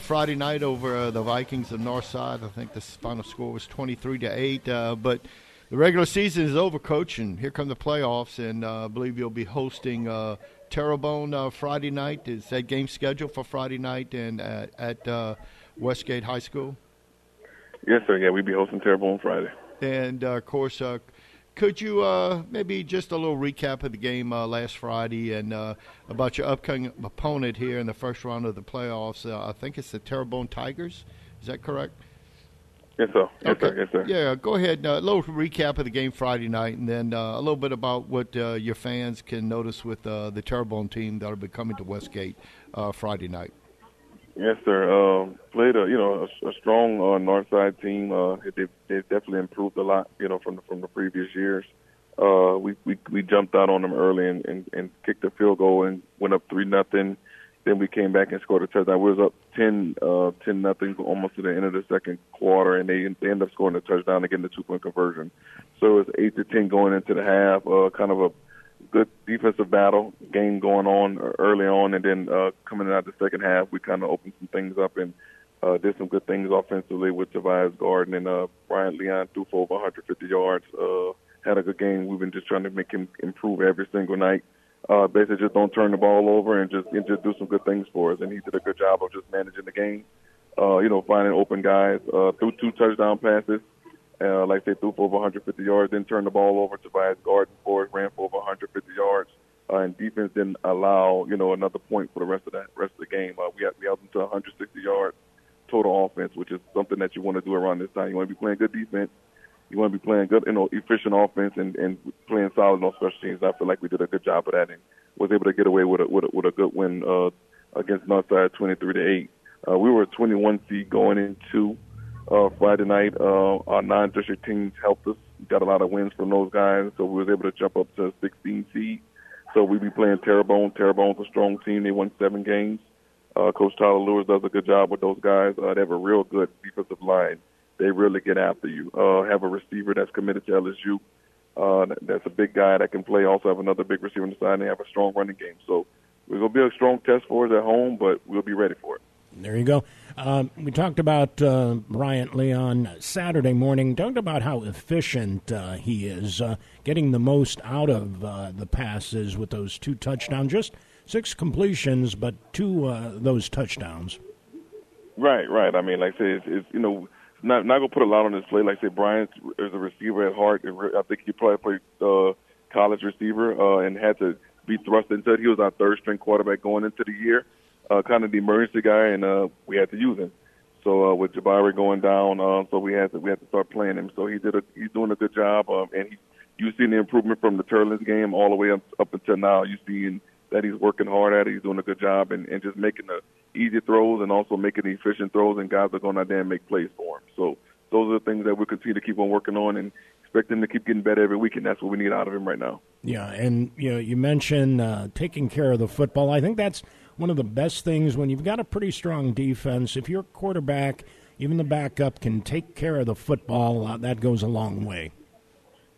Friday night over uh, the Vikings of Northside. I think the final score was 23 to 8. Uh, but the regular season is over, coach, and here come the playoffs. And uh, I believe you'll be hosting uh, Terrebonne uh, Friday night. Is that game scheduled for Friday night and at, at uh, Westgate High School? Yes, sir. Yeah, we'll be hosting Terrebonne Friday. And of course, could you uh, maybe just a little recap of the game uh, last Friday and uh, about your upcoming opponent here in the first round of the playoffs? Uh, I think it's the Terrebonne Tigers. Is that correct? Yes, sir. Yes, okay. sir. Yes, sir. Yeah, go ahead. Uh, a little recap of the game Friday night, and then uh, a little bit about what your fans can notice with the Terrebonne team that will be coming to Westgate Friday night. Yes, sir. Uh, played a you know a, a strong uh, North Side team. Uh, they they definitely improved a lot. You know from the, from the previous years. Uh, we we we jumped out on them early and, and and kicked a field goal and went up three nothing. Then we came back and scored a touchdown. We was up ten uh, ten nothing almost to the end of the second quarter, and they they ended up scoring a touchdown and getting the two point conversion. So it was eight to ten going into the half. Uh, kind of a good defensive battle game going on early on, and then uh, coming out the second half, we kind of opened some things up and uh, did some good things offensively with Tobias Garden and uh, Bryant Leon threw for over 150 yards. Uh, had a good game. We've been just trying to make him improve every single night. Uh, basically, just don't turn the ball over and just and just do some good things for us. And he did a good job of just managing the game. Uh, you know, finding open guys. Uh, threw two touchdown passes. Uh, like they threw for over 150 yards, then turned the ball over to Tobias Garden for ran for over 150 yards. Uh, and defense didn't allow, you know, another point for the rest of that rest of the game. Uh, we, had, we held them to 160 yards total offense, which is something that you want to do around this time. You want to be playing good defense. You want to be playing good, you know, efficient offense and, and playing solid on special teams. I feel like we did a good job of that and was able to get away with a with a, with a good win uh, against Northside, 23 to eight. Uh, we were a 21 seed going into uh, Friday night. Uh, our non-district teams helped us. We got a lot of wins from those guys, so we was able to jump up to 16 seed. So we be playing Terrebonne. Terrebonne's a strong team. They won seven games. Uh, Coach Tyler Lewis does a good job with those guys. Uh, they have a real good defensive line. They really get after you. Uh, have a receiver that's committed to LSU. Uh, that's a big guy that can play. Also have another big receiver on the side. And they have a strong running game. So we're gonna be a strong test for us at home, but we'll be ready for it. There you go. Um, we talked about uh, Bryant Leon Saturday morning. Talked about how efficient uh, he is, uh, getting the most out of uh, the passes with those two touchdowns. Just six completions, but two uh, those touchdowns. Right, right. I mean, like I say, it's, it's you know not not gonna put a lot on his plate. Like I say, Bryant is a receiver at heart. I think he probably played uh, college receiver and had to be thrust into it. He was our third string quarterback going into the year uh, kind of the emergency guy, and uh, we had to use him. So uh, with Jabari going down, uh, so we had to we had to start playing him. So he did a he's doing a good job, um, and he, you've seen the improvement from the Turtles game all the way up, up until now. You've seen that he's working hard at it. He's doing a good job, and, and just making the easy throws and also making the efficient throws, and guys are going out there and make plays for him. So those are the things that we continue to keep on working on, and expect him to keep getting better every week, and that's what we need out of him right now. Yeah, and you know, you mentioned uh, taking care of the football. I think that's one of the best things when you've got a pretty strong defense. If your quarterback, even the backup, can take care of the football, uh, that goes a long way.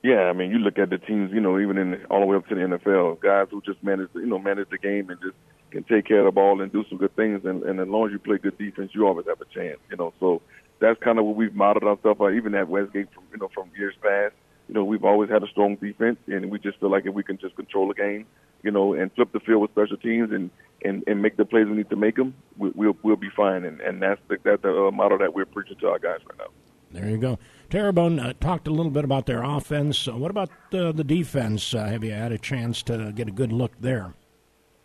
Yeah, I mean, you look at the teams, you know, even in all the way up to the NFL, guys who just manage, you know, manage the game and just can take care of the ball and do some good things. And, and as long as you play good defense, you always have a chance, you know. So that's kind of what we've modeled ourselves on, even at Westgate, from you know, from years past. You know, we've always had a strong defense, and we just feel like if we can just control the game, you know, and flip the field with special teams and and, and make the plays we need to make them, we, will we'll be fine. And, and that's the, that's the uh, model that we're preaching to our guys right now. There you go. Terrebonne uh, talked a little bit about their offense. Uh, what about uh, the defense? Uh, have you had a chance to get a good look there?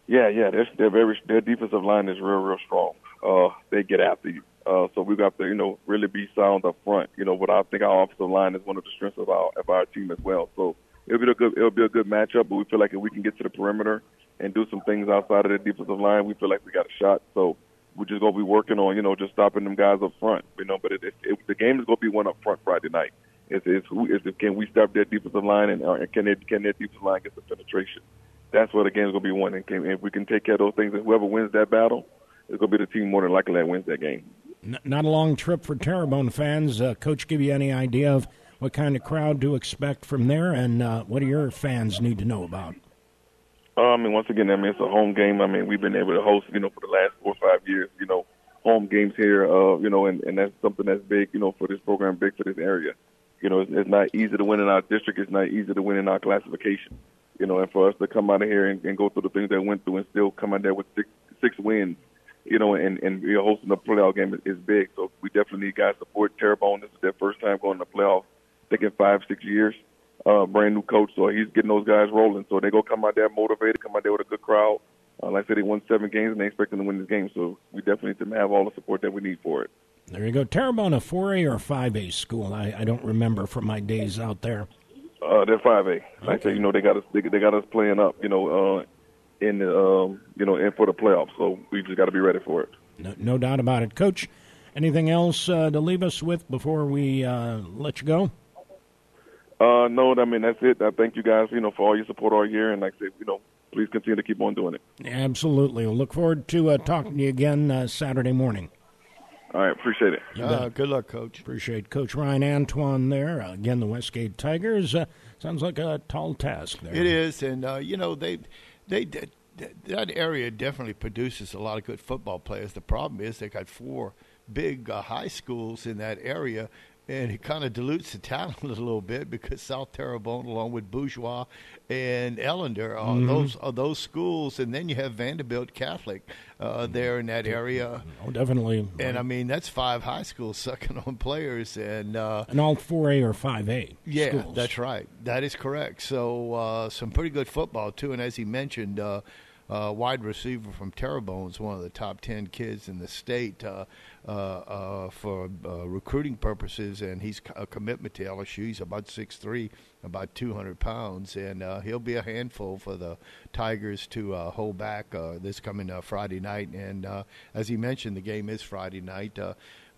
Yeah, yeah. They're, they're very their defensive line is real, real strong. Uh, they get after you. Uh, so we got to, you know, really be sound up front. You know, but I think our offensive line is one of the strengths of our of our team as well. So it'll be a good it'll be a good matchup. But we feel like if we can get to the perimeter and do some things outside of the defensive line, we feel like we got a shot. So we're just gonna be working on, you know, just stopping them guys up front. You know, but it, it, it, the game is gonna be one up front Friday night. It's, it's who is it, can we stop their defensive line and uh, can they, can their defensive line get the penetration? That's what the game's gonna be won. And can, if we can take care of those things, and whoever wins that battle, it's gonna be the team more than likely that wins that game. Not a long trip for Terrebonne fans. Uh, Coach, give you any idea of what kind of crowd to expect from there, and uh, what do your fans need to know about? Uh, I mean, once again, I mean, it's a home game. I mean, we've been able to host, you know, for the last four or five years. You know, home games here. Uh, you know, and, and that's something that's big. You know, for this program, big for this area. You know, it's, it's not easy to win in our district. It's not easy to win in our classification. You know, and for us to come out of here and, and go through the things that went through and still come out there with six six wins, you know, and and you know, hosting a playoff game is, is big. So we definitely need guys support. Terrebonne, this is their first time going to the playoff, I think in five six years. Uh, brand new coach, so he's getting those guys rolling. So they go come out there motivated, come out there with a good crowd. Uh, like I said, they won seven games and they expect them to win this game. So we definitely need to have all the support that we need for it. There you go. Terrebonne, a 4A or 5A school? I, I don't remember from my days out there. Uh, they're 5A. Like okay. I said, you know, they got us they, they got us playing up, you know, uh, in the um, you know, in for the playoffs. So we just got to be ready for it. No, no, doubt about it, Coach. Anything else uh, to leave us with before we uh, let you go? Uh, no, I mean that's it. I thank you guys, you know, for all your support all year, and like I said, you know, please continue to keep on doing it. Absolutely. We'll look forward to uh, talking to you again uh, Saturday morning. All right, appreciate it. Uh, good luck, Coach. Appreciate Coach Ryan Antoine there. Uh, again, the Westgate Tigers. Uh, sounds like a tall task there. It is, and uh, you know they they that area definitely produces a lot of good football players. The problem is they got four big uh, high schools in that area, and it kind of dilutes the talent a little bit because South Terrebonne, along with Bourgeois and Ellender, are mm-hmm. those are those schools, and then you have Vanderbilt Catholic uh, there in that area. Oh, definitely. And I mean that's five high schools sucking on players, and uh, and all four A or five A. Yeah, schools. that's right. That is correct. So uh, some pretty good football too, and as he mentioned. Uh, uh, wide receiver from Terrebonne is one of the top 10 kids in the state. Uh, uh, for uh, recruiting purposes, and he's a commitment to LSU. He's about six three, about 200 pounds, and he'll be a handful for the Tigers to hold back this coming Friday night. And as he mentioned, the game is Friday night.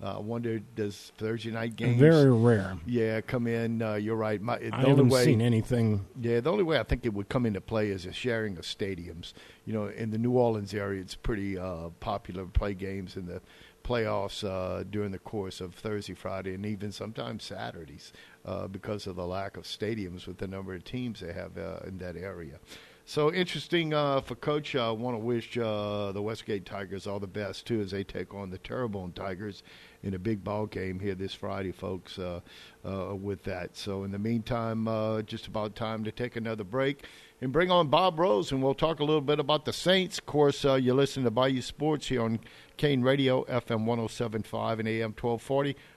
I uh, wonder does Thursday night games very rare? Yeah, come in. Uh, you're right. My, I haven't way, seen anything. Yeah, the only way I think it would come into play is a sharing of stadiums. You know, in the New Orleans area, it's pretty uh, popular to play games in the playoffs uh, during the course of Thursday, Friday, and even sometimes Saturdays uh, because of the lack of stadiums with the number of teams they have uh, in that area. So interesting uh, for Coach. I want to wish uh, the Westgate Tigers all the best too as they take on the Terrebonne Tigers in a big ball game here this Friday, folks. Uh, uh with that, so in the meantime, uh, just about time to take another break and bring on Bob Rose, and we'll talk a little bit about the Saints. Of course, uh, you listen to Bayou Sports here on Kane Radio, FM 107.5 and AM 1240.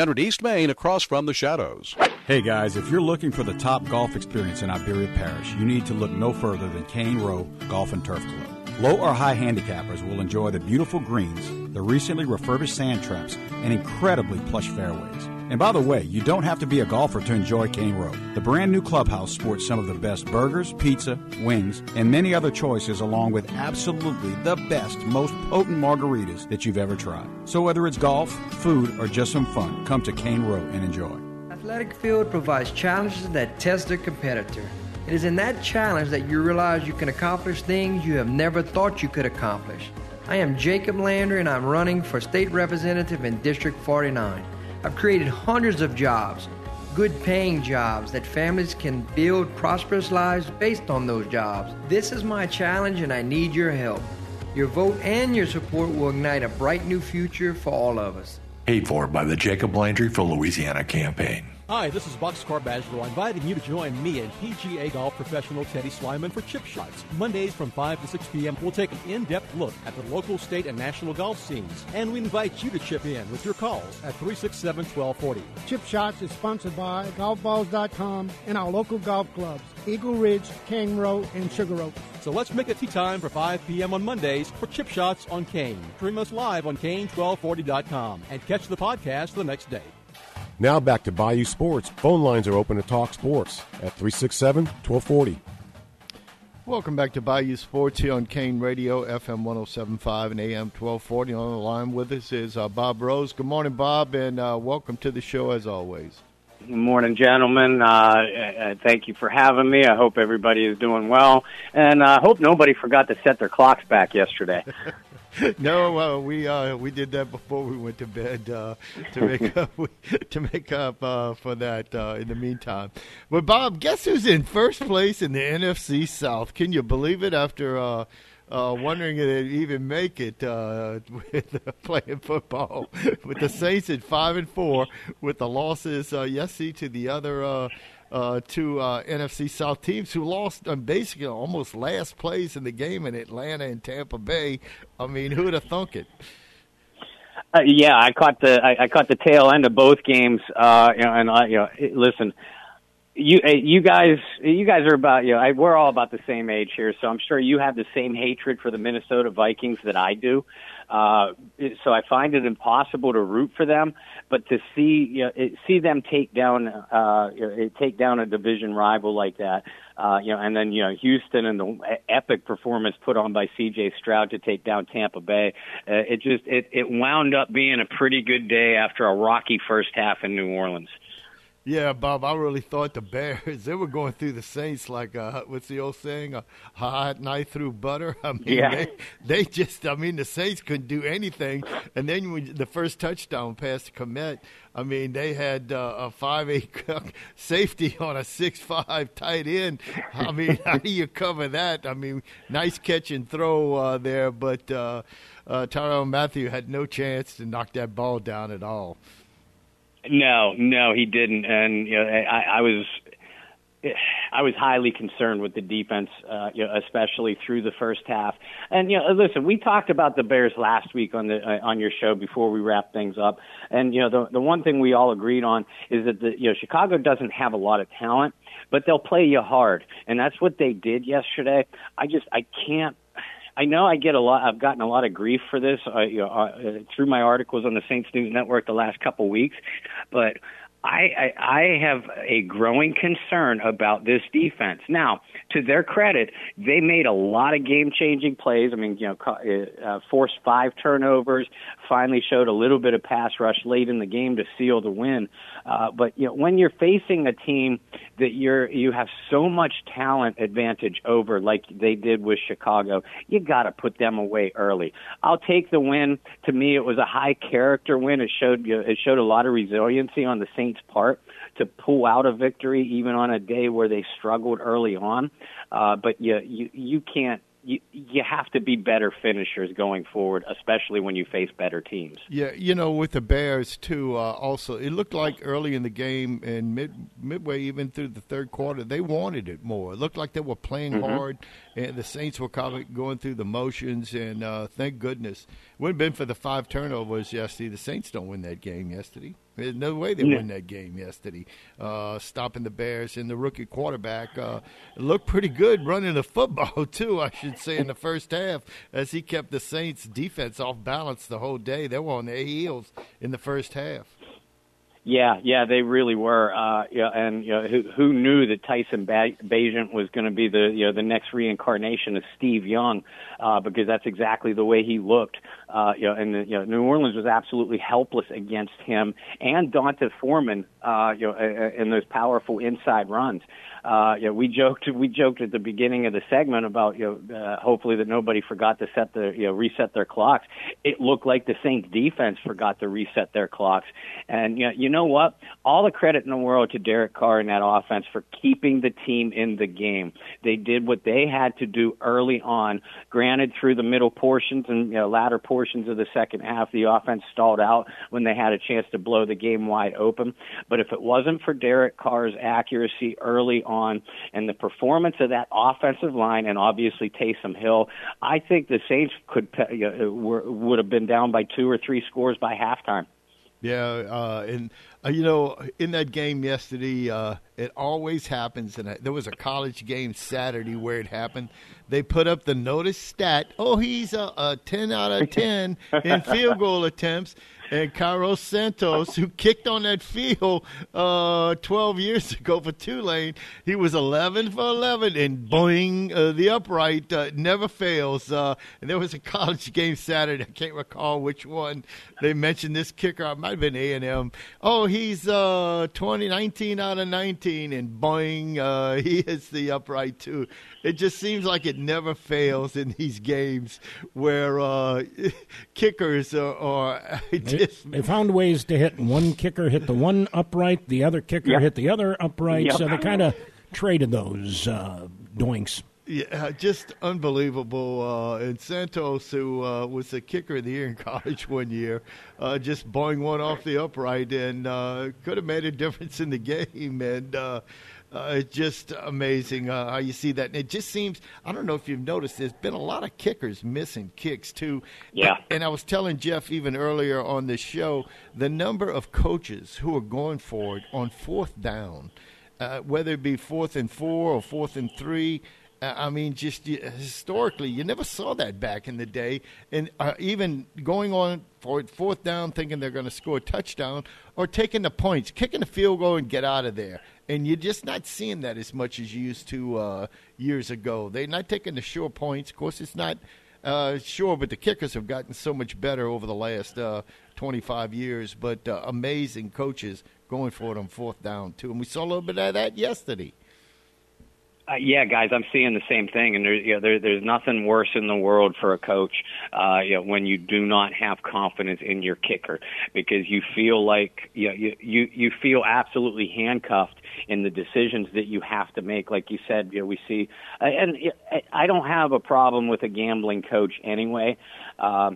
300 East Main across from the Shadows. Hey guys, if you're looking for the top golf experience in Iberia Parish, you need to look no further than Cane Row Golf and Turf Club. Low or high handicappers will enjoy the beautiful greens, the recently refurbished sand traps, and incredibly plush fairways. And by the way, you don't have to be a golfer to enjoy Cane Row. The brand new clubhouse sports some of the best burgers, pizza, wings, and many other choices, along with absolutely the best, most potent margaritas that you've ever tried. So whether it's golf, food, or just some fun, come to Cane Row and enjoy. Athletic Field provides challenges that test the competitor. It is in that challenge that you realize you can accomplish things you have never thought you could accomplish. I am Jacob Landry and I'm running for state representative in District 49. I've created hundreds of jobs, good paying jobs that families can build prosperous lives based on those jobs. This is my challenge and I need your help. Your vote and your support will ignite a bright new future for all of us. Paid for by the Jacob Landry for Louisiana campaign. Hi, this is Boxcar Badgerow, inviting you to join me and PGA golf professional Teddy Slyman for Chip Shots. Mondays from 5 to 6 p.m., we'll take an in-depth look at the local, state, and national golf scenes. And we invite you to chip in with your calls at 367-1240. Chip Shots is sponsored by GolfBalls.com and our local golf clubs, Eagle Ridge, Cane Row, and Sugar Oak. So let's make it tee time for 5 p.m. on Mondays for Chip Shots on Kane. Stream us live on Kane1240.com and catch the podcast the next day. Now back to Bayou Sports. Phone lines are open to talk sports at 367 1240. Welcome back to Bayou Sports here on Kane Radio, FM 1075 and AM 1240. On the line with us is uh, Bob Rose. Good morning, Bob, and uh, welcome to the show as always. Good morning, gentlemen. Uh, uh, thank you for having me. I hope everybody is doing well, and I uh, hope nobody forgot to set their clocks back yesterday. no, uh, we uh, we did that before we went to bed uh, to make up to make up uh, for that. Uh, in the meantime, but Bob, guess who's in first place in the NFC South? Can you believe it? After uh, uh, wondering if they'd even make it uh, with uh, playing football, with the Saints at five and four, with the losses uh, yesterday to the other uh, two uh, NFC South teams who lost uh, basically almost last place in the game in Atlanta and Tampa Bay. I mean, who'd have thunk it? Uh, yeah, I caught the I, I caught the tail end of both games. Uh, you know, and I, you know, listen, you you guys you guys are about you know I, we're all about the same age here, so I'm sure you have the same hatred for the Minnesota Vikings that I do. Uh, so I find it impossible to root for them, but to see you know, it, see them take down uh, you take down a division rival like that, uh, you know, and then you know Houston and the epic performance put on by C.J. Stroud to take down Tampa Bay, uh, it just it it wound up being a pretty good day after a rocky first half in New Orleans. Yeah, Bob, I really thought the Bears they were going through the Saints like uh, what's the old saying, a hot knife through butter. I mean, yeah. they, they just, I mean, the Saints couldn't do anything. And then when the first touchdown pass to Kmet, I mean, they had uh, a five eight safety on a six five tight end. I mean, how do you cover that? I mean, nice catch and throw uh, there, but uh, uh, Tyrann Mathieu had no chance to knock that ball down at all. No, no, he didn't, and you know, I, I was. I was highly concerned with the defense, uh, you know, especially through the first half. And you know, listen, we talked about the Bears last week on the uh, on your show before we wrap things up. And you know, the the one thing we all agreed on is that the you know Chicago doesn't have a lot of talent, but they'll play you hard, and that's what they did yesterday. I just I can't I know I get a lot. I've gotten a lot of grief for this, uh, you know, uh, through my articles on the Saints News Network the last couple weeks, but I, I, I have a growing concern about this defense. Now, to their credit, they made a lot of game-changing plays. I mean, you know, uh, uh, forced five turnovers, finally showed a little bit of pass rush late in the game to seal the win. Uh, but you know, when you're facing a team that you're you have so much talent advantage over, like they did with Chicago, you got to put them away early. I'll take the win. To me, it was a high character win. It showed it showed a lot of resiliency on the Saints' part to pull out a victory, even on a day where they struggled early on. Uh, but you you you can't you you have to be better finishers going forward, especially when you face better teams. Yeah, you know, with the Bears too. Uh, also, it looked like early in the game and mid midway, even through the third quarter, they wanted it more. It looked like they were playing mm-hmm. hard, and the Saints were kind of going through the motions. And uh, thank goodness, it wouldn't have been for the five turnovers yesterday. The Saints don't win that game yesterday. There's no way they yeah. win that game yesterday. Uh, stopping the Bears and the rookie quarterback uh, looked pretty good running the football too. I should say in the first half as he kept the Saints defense off balance the whole day. They were on their heels in the first half. Yeah, yeah, they really were. Uh, yeah, and you know, who, who knew that Tyson ba- Bagent was going to be the you know the next reincarnation of Steve Young, uh, because that's exactly the way he looked. Uh, you know, and you know, New Orleans was absolutely helpless against him and D'Onta Foreman. Uh, you know, in those powerful inside runs uh, you know, we joked we joked at the beginning of the segment about you know uh, hopefully that nobody forgot to set the you know reset their clocks. It looked like the Saints defense forgot to reset their clocks, and you know, you know what? All the credit in the world to Derek Carr and that offense for keeping the team in the game. They did what they had to do early on. Granted, through the middle portions and you know, latter portions of the second half, the offense stalled out when they had a chance to blow the game wide open. But if it wasn't for Derek Carr's accuracy early on and the performance of that offensive line and obviously Taysom Hill, I think the Saints could uh, were, would have been down by two or three scores by halftime. Yeah, uh, and uh, you know, in that game yesterday, uh, It always happens. And there was a college game Saturday where it happened. They put up the notice stat. Oh, he's a, a ten out of ten in field goal attempts and Cairo Santos, who kicked on that field uh, 12 years ago for Tulane. He was 11 for 11, and boing, uh, the upright uh, never fails. Uh, and there was a college game Saturday. I can't recall which one. They mentioned this kicker. It might have been A&M. Oh, he's uh, 20, 19 out of 19, and boing, uh, he hits the upright too. It just seems like it never fails in these games where uh, kickers are, are just. They found ways to hit one kicker hit the one upright, the other kicker yep. hit the other upright, yep. so they kind of traded those uh, doinks. Yeah, just unbelievable. Uh, and Santos, who uh, was the kicker of the year in college one year, uh, just boing one off the upright and uh, could have made a difference in the game. And uh, uh, it's just amazing uh, how you see that. And it just seems, I don't know if you've noticed, there's been a lot of kickers missing kicks, too. Yeah. And I was telling Jeff even earlier on the show the number of coaches who are going for it on fourth down, uh, whether it be fourth and four or fourth and three. I mean, just historically, you never saw that back in the day. And uh, even going on for fourth down, thinking they're going to score a touchdown, or taking the points, kicking the field goal and get out of there and you're just not seeing that as much as you used to uh, years ago. They're not taking the sure points. Of course, it's not uh, sure, but the kickers have gotten so much better over the last uh, 25 years. But uh, amazing coaches going for it on fourth down too, and we saw a little bit of that yesterday. Uh, yeah, guys, I'm seeing the same thing, and there, you know, there, there's nothing worse in the world for a coach, uh, you know, when you do not have confidence in your kicker, because you feel like you, know, you you you feel absolutely handcuffed in the decisions that you have to make. Like you said, you know, we see, uh, and I don't have a problem with a gambling coach anyway, uh,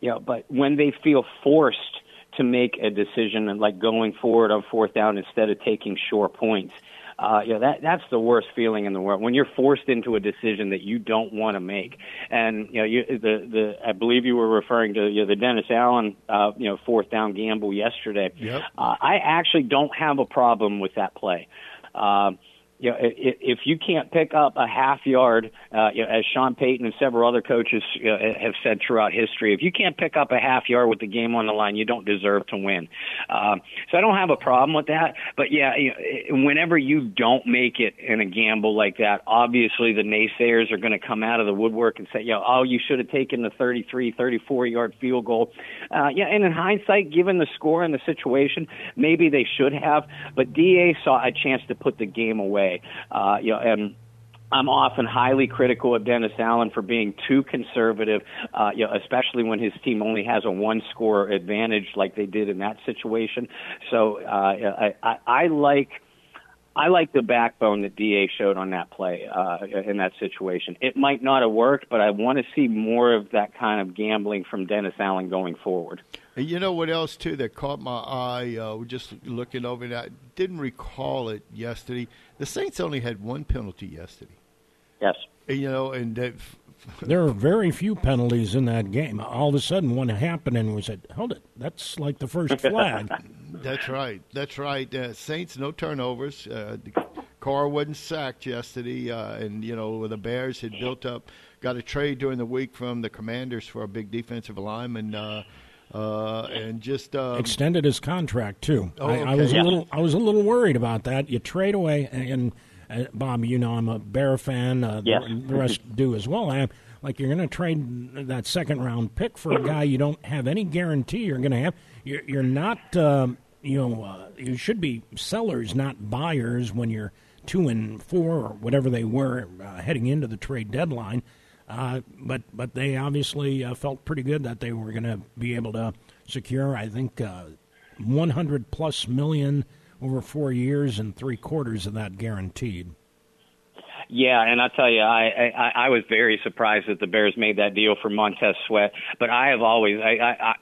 you know, but when they feel forced to make a decision and like going forward on fourth down instead of taking sure points uh, you know, that that's the worst feeling in the world when you're forced into a decision that you don't want to make. And you know, you, the the I believe you were referring to you know, the Dennis Allen uh, you know fourth down gamble yesterday. Yep. Uh, I actually don't have a problem with that play. Uh, you know, if you can't pick up a half yard, uh, you know, as Sean Payton and several other coaches you know, have said throughout history, if you can't pick up a half yard with the game on the line, you don't deserve to win. Um, so I don't have a problem with that. But yeah, you know, whenever you don't make it in a gamble like that, obviously the naysayers are going to come out of the woodwork and say, know, oh, you should have taken the 33, 34 yard field goal. Uh, yeah, and in hindsight, given the score and the situation, maybe they should have. But DA saw a chance to put the game away way. Uh, you know, and I'm often highly critical of Dennis Allen for being too conservative, uh, you know, especially when his team only has a one score advantage like they did in that situation. So uh, I, I, I like. I like the backbone that Da showed on that play uh, in that situation. It might not have worked, but I want to see more of that kind of gambling from Dennis Allen going forward. You know what else too that caught my eye? Uh, just looking over that. Didn't recall it yesterday. The Saints only had one penalty yesterday. Yes. You know, and there are very few penalties in that game. All of a sudden, one happened, and we said, "Hold it, that's like the first flag." that's right. That's right. Uh, Saints no turnovers. Uh, Carr wasn't sacked yesterday, uh, and you know the Bears had built up, got a trade during the week from the Commanders for a big defensive lineman. Uh, uh, and just um, extended his contract too. Oh, I, okay. I, was yeah. a little, I was a little worried about that. You trade away, and, and uh, Bob, you know, I'm a Bear fan. Uh, yes. the, the rest do as well. I am. Like you're going to trade that second round pick for a guy you don't have any guarantee you're going to have. You're, you're not, um, you know, uh, you should be sellers, not buyers, when you're two and four or whatever they were uh, heading into the trade deadline. Uh, but but they obviously uh, felt pretty good that they were going to be able to secure, I think, uh, 100 plus million over four years and three quarters of that guaranteed. Yeah, and I tell you, I, I I was very surprised that the Bears made that deal for Montez Sweat. But I have always, I, I, I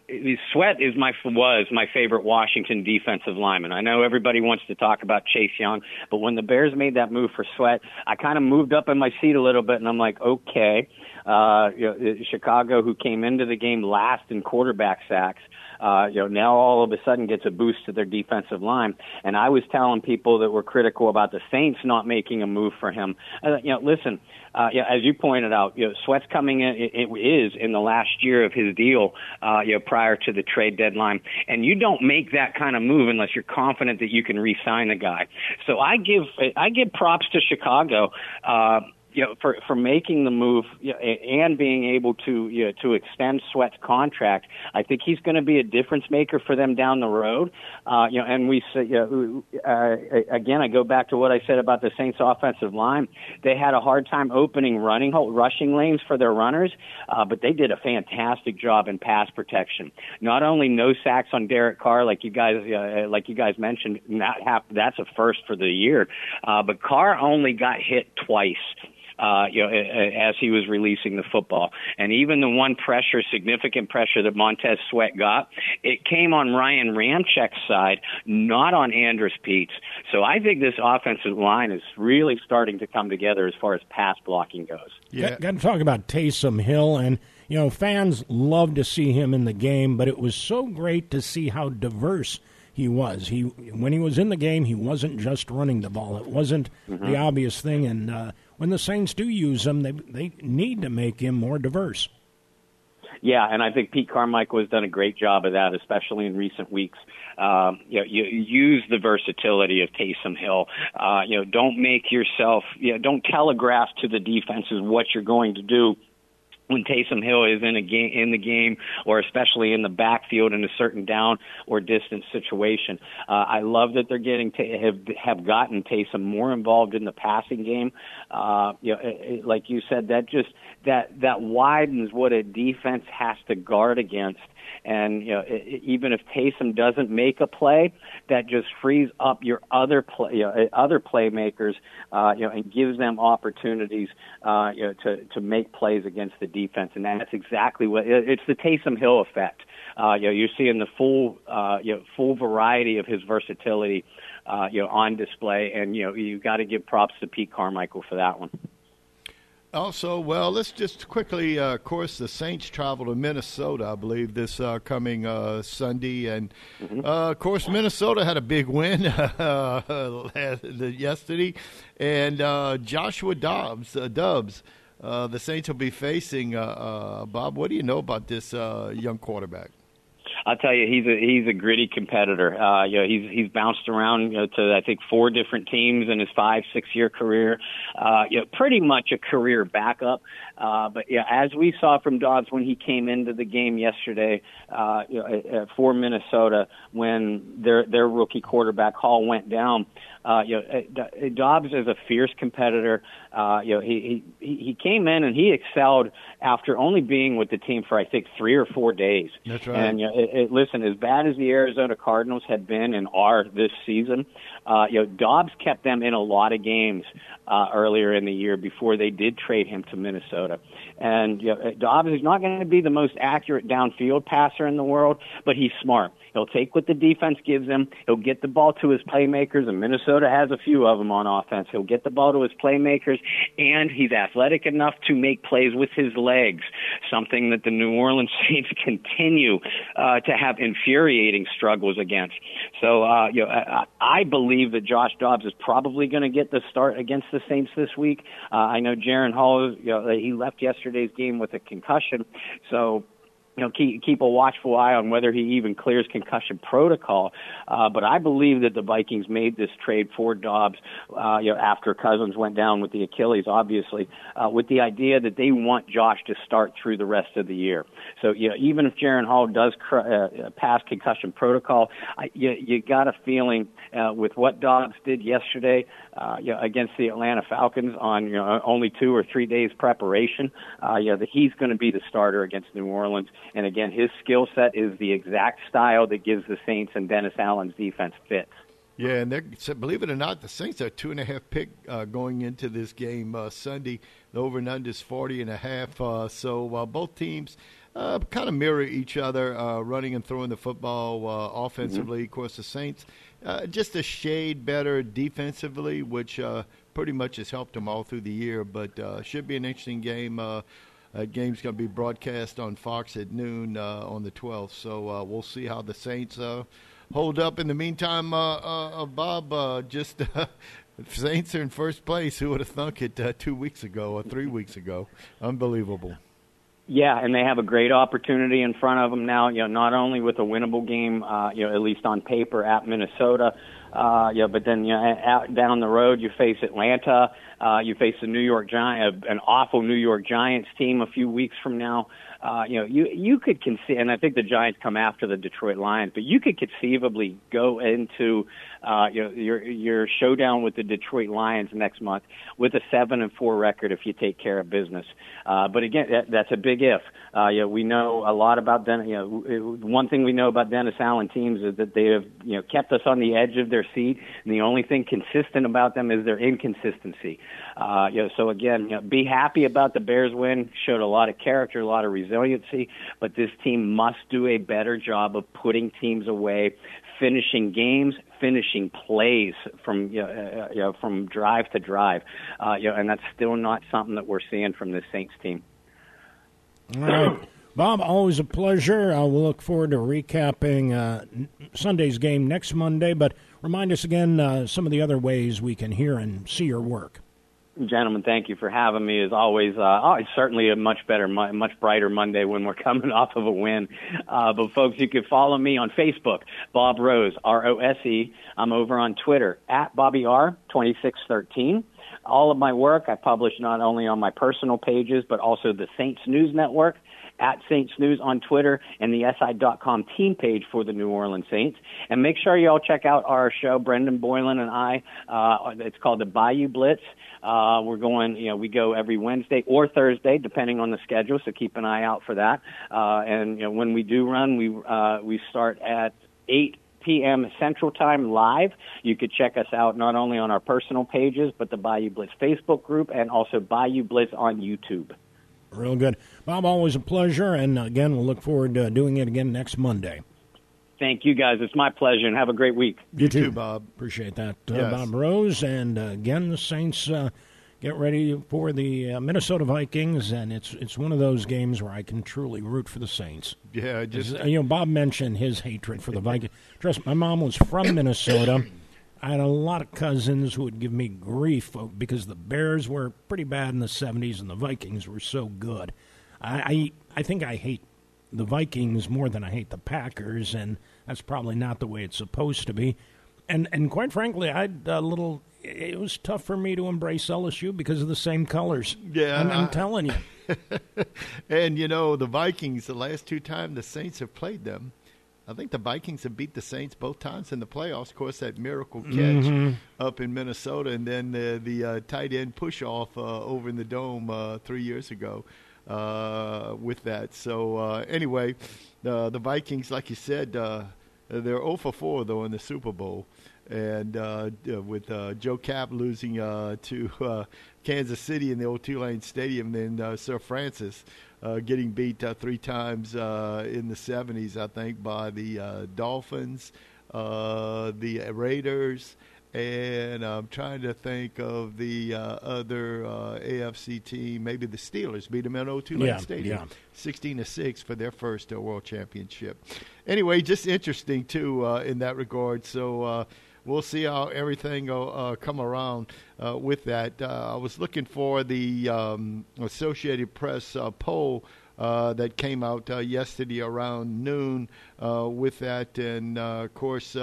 Sweat is my was my favorite Washington defensive lineman. I know everybody wants to talk about Chase Young, but when the Bears made that move for Sweat, I kind of moved up in my seat a little bit, and I'm like, okay, uh, you know, Chicago, who came into the game last in quarterback sacks. uh, you know, now all of a sudden gets a boost to their defensive line. And I was telling people that were critical about the Saints not making a move for him. Uh, you know, listen, uh, yeah, as you pointed out, you know, Sweat's coming in. It, it is in the last year of his deal, uh, you know, prior to the trade deadline, and you don't make that kind of move unless you're confident that you can re-sign the guy. So I give I give props to Chicago. Uh, you know, for for making the move you know, and being able to you know, to extend Sweat's contract, I think he's going to be a difference maker for them down the road. Uh, you know, and we say, you know, uh, again, I go back to what I said about the Saints' offensive line. They had a hard time opening running rushing lanes for their runners, uh, but they did a fantastic job in pass protection. Not only no sacks on Derek Carr, like you guys uh, like you guys mentioned, not have, that's a first for the year, uh, but Carr only got hit twice uh, you know, as he was releasing the football. And even the one pressure, significant pressure that Montez Sweat got, it came on Ryan Ramczyk's side, not on Andrus Peat's. So I think this offensive line is really starting to come together as far as pass blocking goes. Yeah, got, got to talk about Taysom Hill and. You know, fans love to see him in the game, but it was so great to see how diverse he was. He when he was in the game, he wasn't just running the ball. It wasn't mm-hmm. the obvious thing, and uh, when the Saints do use him, they they need to make him more diverse. Yeah, and I think Pete Carmichael has done a great job of that, especially in recent weeks. Um, you, know, you use the versatility of Taysom Hill. Uh, you know, don't make yourself, you know, don't telegraph to the defenses what you're going to do when Taysom Hill is in a game in the game, or especially in the backfield in a certain down or distance situation. Uh, I love that they're getting to have have gotten Taysom more involved in the passing game. Uh, you know, it, it, like you said, that just that that widens what a defense has to guard against and you know, even if Taysom doesn't make a play, that just frees up your other play, you know, other playmakers, uh, you know, and gives them opportunities, uh, you know, to to make plays against the defense. And that's exactly what it's the Taysom Hill effect. Uh, you know, you're seeing the full, uh, you know, full variety of his versatility, uh, you know, on display, and you know, you got to give props to Pete Carmichael for that one. Also, well, let's just quickly, uh, of course, the Saints travel to Minnesota, I believe, this uh, coming uh, Sunday. And, mm-hmm. Uh, of course, Minnesota had a big win yesterday. And uh, Joshua Dobbs, uh, Dubs, the Saints will be facing. Bob, what do you know about this young quarterback? I'll tell you, he's a he's a gritty competitor. Uh, you know, he's he's bounced around you know, to I think four different teams in his five six year career. Uh, you know, pretty much a career backup. Uh, but yeah, as we saw from Dobbs when he came into the game yesterday, uh, you know, for Minnesota when their their rookie quarterback Hall went down. Uh, you know, Dobbs is a fierce competitor. Uh, you know, he, he he came in and he excelled after only being with the team for I think three or four days. That's right. And you know, it, it, listen, as bad as the Arizona Cardinals had been and are this season, uh, you know, Dobbs kept them in a lot of games uh, earlier in the year before they did trade him to Minnesota. And you know, Dobbs is not going to be the most accurate downfield passer in the world, but he's smart. He'll take what the defense gives him. He'll get the ball to his playmakers, and Minnesota has a few of them on offense. He'll get the ball to his playmakers, and he's athletic enough to make plays with his legs, something that the New Orleans Saints continue uh, to have infuriating struggles against. So, uh, you know, I, I believe that Josh Dobbs is probably going to get the start against the Saints this week. Uh, I know Jaren Hall, you know, he left yesterday's game with a concussion, so you know, keep, keep a watchful eye on whether he even clears concussion protocol. Uh, but I believe that the Vikings made this trade for Dobbs, uh, you know, after Cousins went down with the Achilles, obviously, uh, with the idea that they want Josh to start through the rest of the year. So, you know, even if Jaren Hall does cr- uh, pass concussion protocol, I, you, you got a feeling uh, with what Dobbs did yesterday, uh, you know, against the Atlanta Falcons on you know only two or three days preparation, uh, you know, that he's going to be the starter against New Orleans. And again, his skill set is the exact style that gives the Saints and Dennis Allen's defense fits. Yeah, and they're, believe it or not, the Saints are two and a half pick uh, going into this game uh, Sunday. The over and under is forty and a half. Uh, so uh, both teams uh, kind of mirror each other, uh, running and throwing the football uh, offensively. Mm-hmm. Of course, the Saints uh, just a shade better defensively, which uh, pretty much has helped them all through the year. But uh, should be an interesting game. Uh, That game's going to be broadcast on Fox at noon uh, on the 12th. So uh, we'll see how the Saints hold up. In the meantime, Bob, just Saints are in first place. Who would have thunk it two weeks ago or three weeks ago? Unbelievable. Yeah, and they have a great opportunity in front of them now. You know, not only with a winnable game, uh, you know, at least on paper at Minnesota, uh, yeah, but then you know, out down the road you face Atlanta. Uh, you face the New York Giant, an awful New York Giants team a few weeks from now. Uh, you know, you you could conceive, and I think the Giants come after the Detroit Lions, but you could conceivably go into uh, you your your showdown with the Detroit Lions next month with a seven and four record if you take care of business. Uh, but again, that, that's a big if. Uh, you know, we know a lot about Dennis. You know, one thing we know about Dennis Allen teams is that they have you know kept us on the edge of their seat, and the only thing consistent about them is their inconsistency. Uh, you know, so again, you know, be happy about the Bears win. Showed a lot of character, a lot of resiliency, but this team must do a better job of putting teams away, finishing games, finishing plays from you know, uh, you know from drive to drive, uh, you know, and that's still not something that we're seeing from this Saints team. All right. Bob, always a pleasure. I will look forward to recapping uh, Sunday's game next Monday, but remind us again uh, some of the other ways we can hear and see your work. Gentlemen, thank you for having me. As always, uh, oh, it's certainly a much better, much brighter Monday when we're coming off of a win. Uh, but folks, you can follow me on Facebook, Bob Rose, R O S E. I'm over on Twitter at Bobby R twenty six thirteen. All of my work I publish not only on my personal pages but also the Saints News Network at Saints News on Twitter and the SI.com team page for the New Orleans Saints. And make sure you all check out our show, Brendan Boylan and I. Uh, it's called the Bayou Blitz. Uh, we're going, you know, we go every Wednesday or Thursday, depending on the schedule. So keep an eye out for that. Uh, and you know, when we do run, we uh, we start at eight p.m. Central Time live. You could check us out not only on our personal pages, but the Bayou Blitz Facebook group and also Bayou Blitz on YouTube. Real good. Bob, always a pleasure. And again, we'll look forward to doing it again next Monday. Thank you, guys. It's my pleasure, and have a great week. You, you too, Bob. Appreciate that, uh. Bob Rose. And uh, again, the Saints uh, get ready for the uh, Minnesota Vikings, and it's it's one of those games where I can truly root for the Saints. Yeah, just you know, Bob mentioned his hatred for the Vikings. Trust, my mom was from Minnesota. I had a lot of cousins who would give me grief because the Bears were pretty bad in the '70s and the Vikings were so good. I I, I think I hate the Vikings more than I hate the Packers, and that's probably not the way it's supposed to be. And and quite frankly, I a little. It was tough for me to embrace LSU because of the same colors. Yeah, I'm, I'm telling you. and you know the Vikings. The last two times the Saints have played them, I think the Vikings have beat the Saints both times in the playoffs. Of course, that miracle catch mm-hmm. up in Minnesota, and then uh, the uh, tight end push off uh, over in the dome uh, three years ago uh, with that. So uh, anyway, the the Vikings, like you said, uh, they're 0 for 4 though in the Super Bowl, and uh, with uh, Joe Kapp losing uh, to uh, Kansas City in the old Tulane Stadium, then uh, Sir Francis. Uh, getting beat uh, three times uh, in the 70s, I think, by the uh, Dolphins, uh, the Raiders, and I'm trying to think of the uh, other uh, AFC team. Maybe the Steelers beat them at O2 yeah, Stadium, yeah. 16 to six for their first uh, World Championship. Anyway, just interesting too uh, in that regard. So uh, we'll see how everything will uh, come around with that. I was looking for the um, Associated Press poll. that came out yesterday around noon with that, and of course,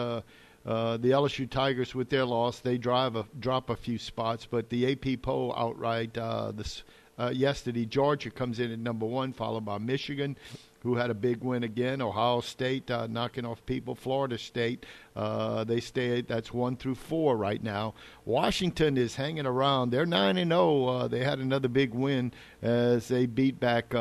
uh, the LSU Tigers, with their loss, they drive a, drop a few spots, but the AP poll outright uh, this uh, yesterday, Georgia comes in at number one, followed by Michigan, who had a big win again. Ohio State uh, knocking off people. Florida State, uh, they stay that's one through four right now. Washington is hanging around. They're nine and zero. Oh. They had another big win as they beat back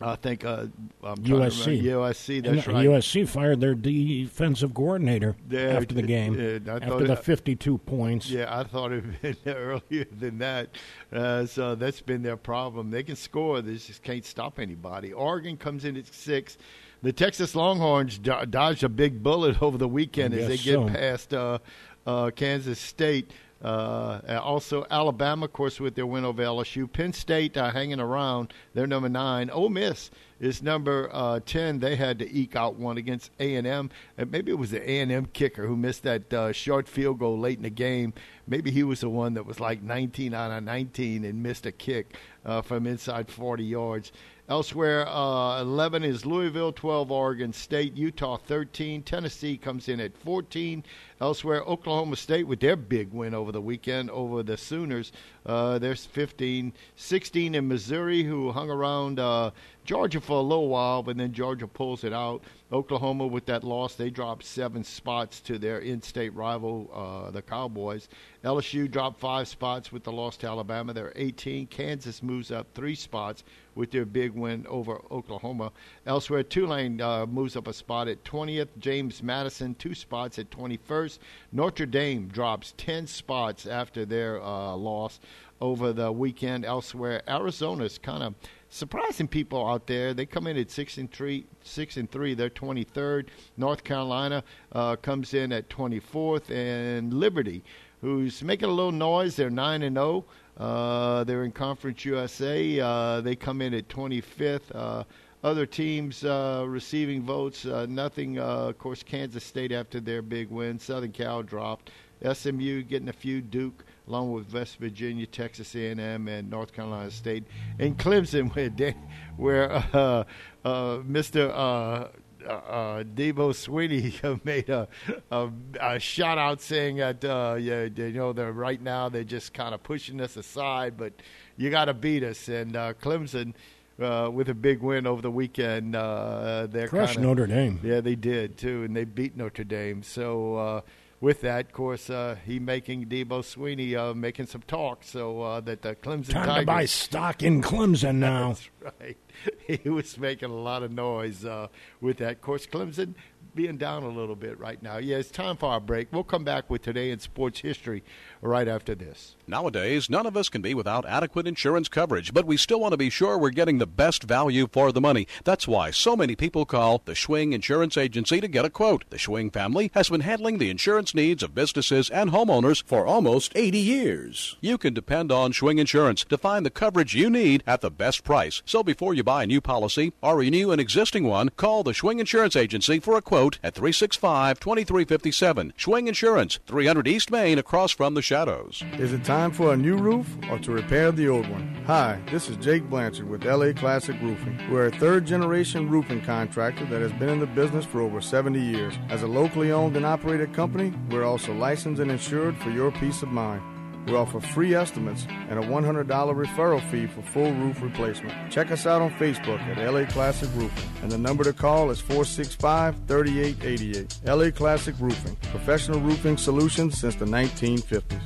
I think uh, USC. USC. That's and right. USC fired their defensive coordinator yeah, after the game. after the 52 points. Yeah, I thought it had been earlier than that. Uh, so that's been their problem. They can score. They just can't stop anybody. Oregon comes in at six. The Texas Longhorns dodged a big bullet over the weekend as they get so. past uh, uh, Kansas State. Uh, also, Alabama, of course, with their win over LSU. Penn State uh, hanging around. They're number nine. Ole Miss is number uh, ten. They had to eke out one against A and M. Maybe it was the A and M kicker who missed that uh, short field goal late in the game. Maybe he was the one that was like 19 out of 19 and missed a kick uh, from inside 40 yards. Elsewhere, uh, 11 is Louisville, 12 Oregon State, Utah 13, Tennessee comes in at 14. Elsewhere, Oklahoma State with their big win over the weekend over the Sooners. Uh, there's 15, 16 in Missouri, who hung around uh, Georgia for a little while, but then Georgia pulls it out. Oklahoma with that loss, they dropped seven spots to their in-state rival, uh, the Cowboys. LSU dropped five spots with the loss to Alabama. They're 18. Kansas moves up three spots with their big win over Oklahoma. Elsewhere, Tulane uh, moves up a spot at 20th. James Madison, two spots at 21st. Notre Dame drops 10 spots after their uh, loss over the weekend. Elsewhere, Arizona's kind of surprising people out there. They come in at six and three, six and three. They're 23rd. North Carolina uh, comes in at 24th, and Liberty, who's making a little noise, they're nine and zero. Oh. Uh, they're in Conference USA. Uh, they come in at 25th. Uh, other teams uh, receiving votes, uh, nothing. of course, Kansas State after their big win. Southern Cal dropped. SMU getting a few. Duke along with West Virginia, Texas A&M, and North Carolina State, and Clemson, where where uh, uh, Mr. Uh, uh, uh, Dabo Swinney made a, a, a, shout out saying that uh, yeah, you know they're right now they're just kind of pushing us aside, but you got to beat us. And uh, Clemson, uh, with a big win over the weekend, uh, they're crushed Notre Dame. Yeah, they did too, and they beat Notre Dame. So with that, of course, uh, he making Dabo Swinney uh, making some talk so uh, that the Clemson time Tigers, to buy stock in Clemson now. That's right. He was making a lot of noise uh, with that. Of course, Clemson being down a little bit right now. Yeah, it's time for our break. We'll come back with today in sports history right after this. Nowadays, none of us can be without adequate insurance coverage, but we still want to be sure we're getting the best value for the money. That's why so many people call the Schwing Insurance Agency to get a quote. The Schwing family has been handling the insurance needs of businesses and homeowners for almost 80 years. You can depend on Schwing Insurance to find the coverage you need at the best price. So before you buy a new policy or renew an existing one, call the Schwing Insurance Agency for a quote at 365 2357. Schwing Insurance, 300 East Main across from the Shadows. Is it time for a new roof or to repair the old one? Hi, this is Jake Blanchard with LA Classic Roofing. We're a third generation roofing contractor that has been in the business for over 70 years. As a locally owned and operated company, we're also licensed and insured for your peace of mind. We offer free estimates and a $100 referral fee for full roof replacement. Check us out on Facebook at LA Classic Roofing, and the number to call is 465 3888. LA Classic Roofing, professional roofing solutions since the 1950s.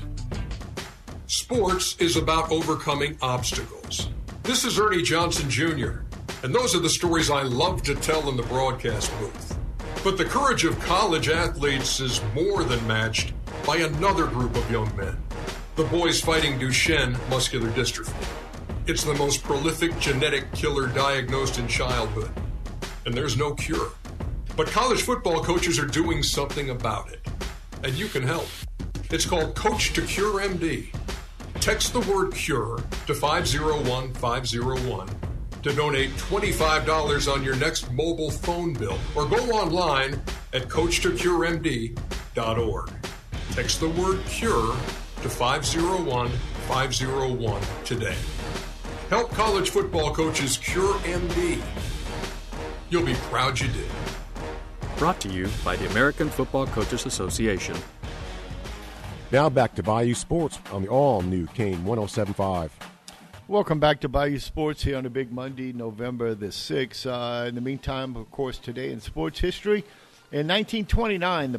Sports is about overcoming obstacles. This is Ernie Johnson Jr., and those are the stories I love to tell in the broadcast booth. But the courage of college athletes is more than matched by another group of young men the boys fighting Duchenne muscular dystrophy. It's the most prolific genetic killer diagnosed in childhood, and there's no cure. But college football coaches are doing something about it, and you can help. It's called Coach to Cure MD. Text the word cure to 501501 to donate $25 on your next mobile phone bill or go online at coachtocuremd.org. Text the word cure to 501 501 today. Help college football coaches cure MD. You'll be proud you did. Brought to you by the American Football Coaches Association. Now back to Bayou Sports on the all new Kane 1075. Welcome back to Bayou Sports here on a big Monday, November the 6th. Uh, in the meantime, of course, today in sports history, in 1929, the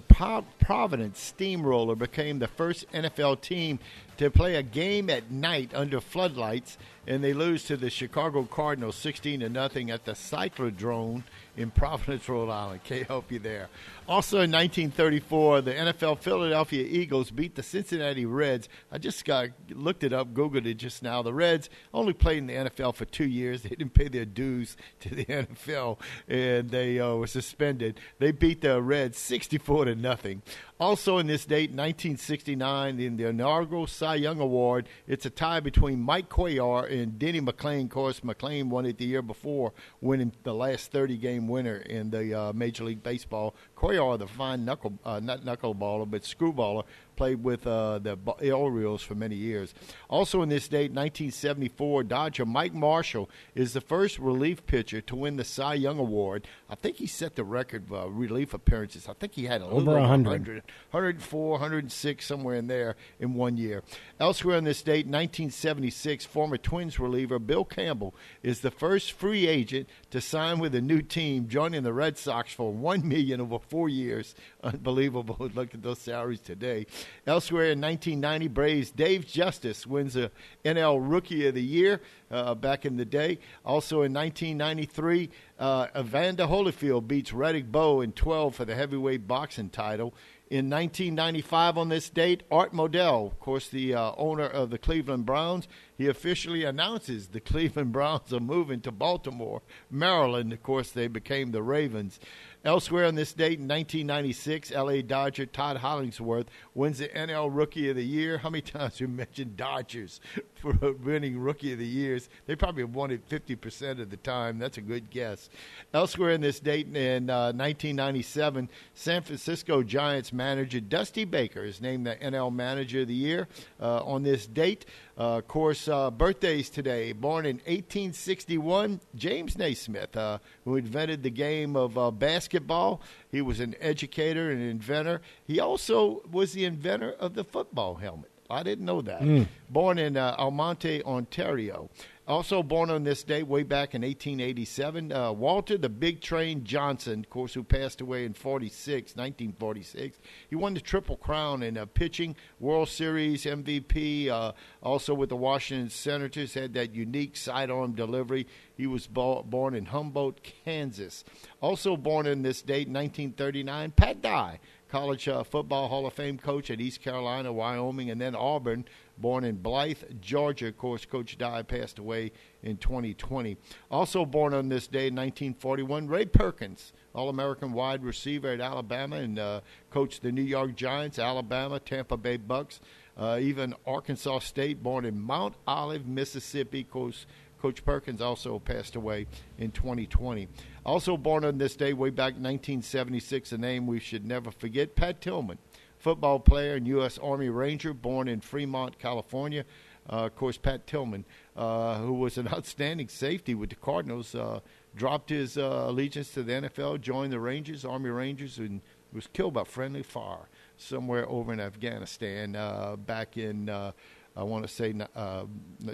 Providence Steamroller became the first NFL team to play a game at night under floodlights, and they lose to the Chicago Cardinals 16 to nothing at the Cyclodrome in Providence, Rhode Island. Can't help you there. Also in 1934, the NFL Philadelphia Eagles beat the Cincinnati Reds. I just got, looked it up, Googled it just now. The Reds only played in the NFL for two years. They didn't pay their dues to the NFL, and they uh, were suspended. They beat the Reds 64 to nothing. Also, in this date, 1969, in the inaugural Cy Young Award, it's a tie between Mike Cuellar and Denny McLain. Of course, McLain won it the year before, winning the last 30 game winner in the uh, Major League Baseball. Cuellar, the fine knuckle, uh, not knuckleballer, but screwballer, played with uh, the Orioles for many years. Also, in this date, 1974, Dodger Mike Marshall is the first relief pitcher to win the Cy Young Award. I think he set the record for relief appearances. I think he had a over 100. 100, 104, 106, somewhere in there in one year. Elsewhere in this date, 1976, former Twins reliever Bill Campbell is the first free agent to sign with a new team, joining the Red Sox for one million over four years. Unbelievable! Look at those salaries today. Elsewhere in 1990, Braves Dave Justice wins a NL Rookie of the Year uh, back in the day. Also in 1993, uh, Evander Holyfield beats Riddick Bowe in 12 for the heavyweight boxing title. In 1995, on this date, Art Modell, of course, the uh, owner of the Cleveland Browns, he officially announces the Cleveland Browns are moving to Baltimore, Maryland. Of course, they became the Ravens. Elsewhere on this date in 1996, LA Dodger Todd Hollandsworth wins the NL Rookie of the Year. How many times you mentioned Dodgers for winning Rookie of the Years? They probably have won it 50% of the time. That's a good guess. Elsewhere in this date in uh, 1997, San Francisco Giants manager Dusty Baker is named the NL Manager of the Year uh, on this date. Uh, of course, uh, birthdays today. Born in 1861, James Naismith, uh, who invented the game of uh, basketball. He was an educator and inventor. He also was the inventor of the football helmet. I didn't know that. Mm. Born in uh, Almonte, Ontario. Also born on this day, way back in 1887, uh, Walter the Big Train Johnson, of course, who passed away in 46, 1946. He won the Triple Crown in uh, pitching, World Series MVP, uh, also with the Washington Senators, had that unique sidearm delivery. He was bo- born in Humboldt, Kansas. Also born on this date, 1939, Pat Dye college uh, football Hall of Fame coach at East Carolina, Wyoming, and then Auburn born in Blythe, Georgia. Of course, Coach Dye passed away in 2020. Also born on this day in 1941, Ray Perkins, All American wide receiver at Alabama, and uh, coached the New York Giants, Alabama, Tampa Bay Bucks, uh, even Arkansas State, born in Mount Olive, Mississippi. Coach, Coach Perkins also passed away in 2020. Also born on this day, way back 1976, a name we should never forget, Pat Tillman football player and U.S. Army Ranger, born in Fremont, California. Uh, of course, Pat Tillman, uh, who was an outstanding safety with the Cardinals, uh, dropped his uh, allegiance to the NFL, joined the Rangers, Army Rangers, and was killed by friendly fire somewhere over in Afghanistan uh, back in, uh, I want to say,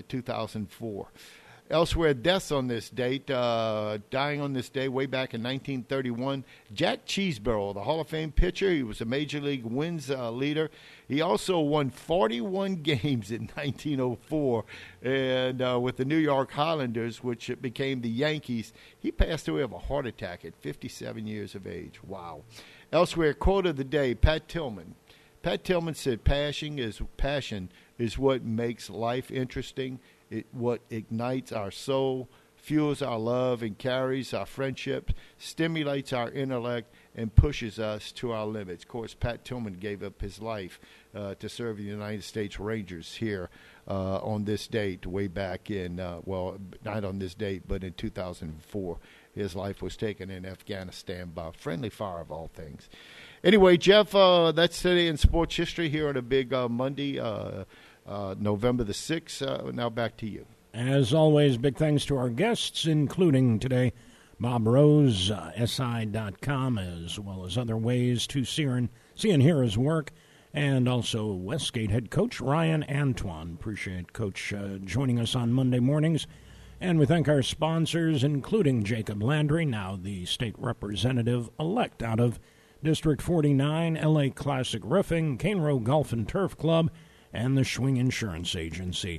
2004. Elsewhere, deaths on this date, uh, dying on this day way back in 1931. Jack Chesbro, the Hall of Fame pitcher, he was a Major League wins uh, leader. He also won 41 games in 1904, and uh, with the New York Highlanders, which became the Yankees. He passed away of a heart attack at 57 years of age. Wow. Elsewhere, quote of the day: Pat Tillman. Pat Tillman said, "Passion is passion is what makes life interesting." It, what ignites our soul, fuels our love, and carries our friendship, stimulates our intellect, and pushes us to our limits. Of course, Pat Tillman gave up his life uh, to serve the United States Rangers here uh, on this date, way back in, uh, well, not on this date, but in 2004. His life was taken in Afghanistan by friendly fire, of all things. Anyway, Jeff, uh, that's today in sports history here on a big uh, Monday. Uh, November the 6th. Uh, now back to you. As always, big thanks to our guests, including today Bob Rose, uh, SI.com, as well as other ways to see and, see and hear his work, and also Westgate head coach Ryan Antoine. Appreciate Coach uh, joining us on Monday mornings. And we thank our sponsors, including Jacob Landry, now the state representative elect out of District 49, LA Classic Roofing, Cane Row Golf and Turf Club, and the Schwing Insurance Agency.